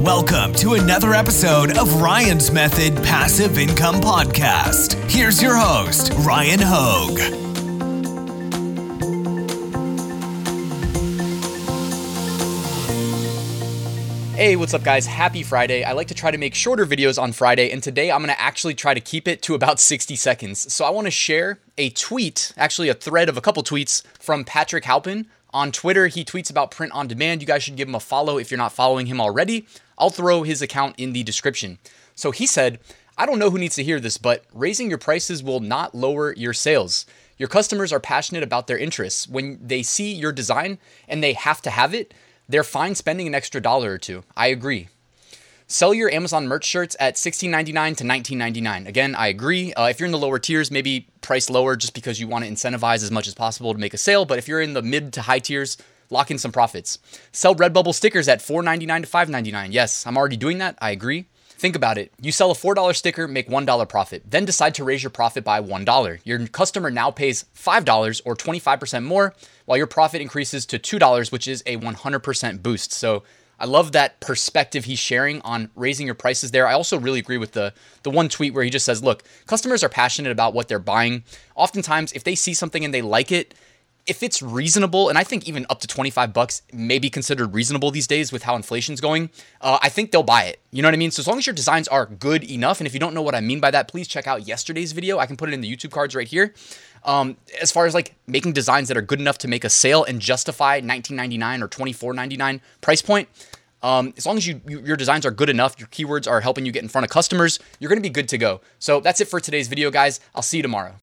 Welcome to another episode of Ryan's Method Passive Income Podcast. Here's your host, Ryan Hogue. Hey, what's up, guys? Happy Friday. I like to try to make shorter videos on Friday, and today I'm gonna actually try to keep it to about 60 seconds. So I wanna share a tweet, actually, a thread of a couple tweets from Patrick Halpin. On Twitter, he tweets about print on demand. You guys should give him a follow if you're not following him already. I'll throw his account in the description. So he said, I don't know who needs to hear this, but raising your prices will not lower your sales. Your customers are passionate about their interests. When they see your design and they have to have it, they're fine spending an extra dollar or two. I agree. Sell your Amazon merch shirts at $16.99 to $19.99. Again, I agree. Uh, if you're in the lower tiers, maybe price lower just because you want to incentivize as much as possible to make a sale. But if you're in the mid to high tiers, lock in some profits. Sell Redbubble stickers at $4.99 to $5.99. Yes, I'm already doing that. I agree. Think about it. You sell a $4 sticker, make $1 profit, then decide to raise your profit by $1. Your customer now pays $5 or 25% more, while your profit increases to $2, which is a 100% boost. So I love that perspective he's sharing on raising your prices there. I also really agree with the the one tweet where he just says, "Look, customers are passionate about what they're buying. Oftentimes, if they see something and they like it, if it's reasonable, and I think even up to 25 bucks may be considered reasonable these days with how inflation's going, uh, I think they'll buy it. You know what I mean? So as long as your designs are good enough, and if you don't know what I mean by that, please check out yesterday's video. I can put it in the YouTube cards right here. Um, as far as like making designs that are good enough to make a sale and justify 19.99 or 24.99 price point, um, as long as you, you, your designs are good enough, your keywords are helping you get in front of customers, you're going to be good to go. So that's it for today's video, guys. I'll see you tomorrow.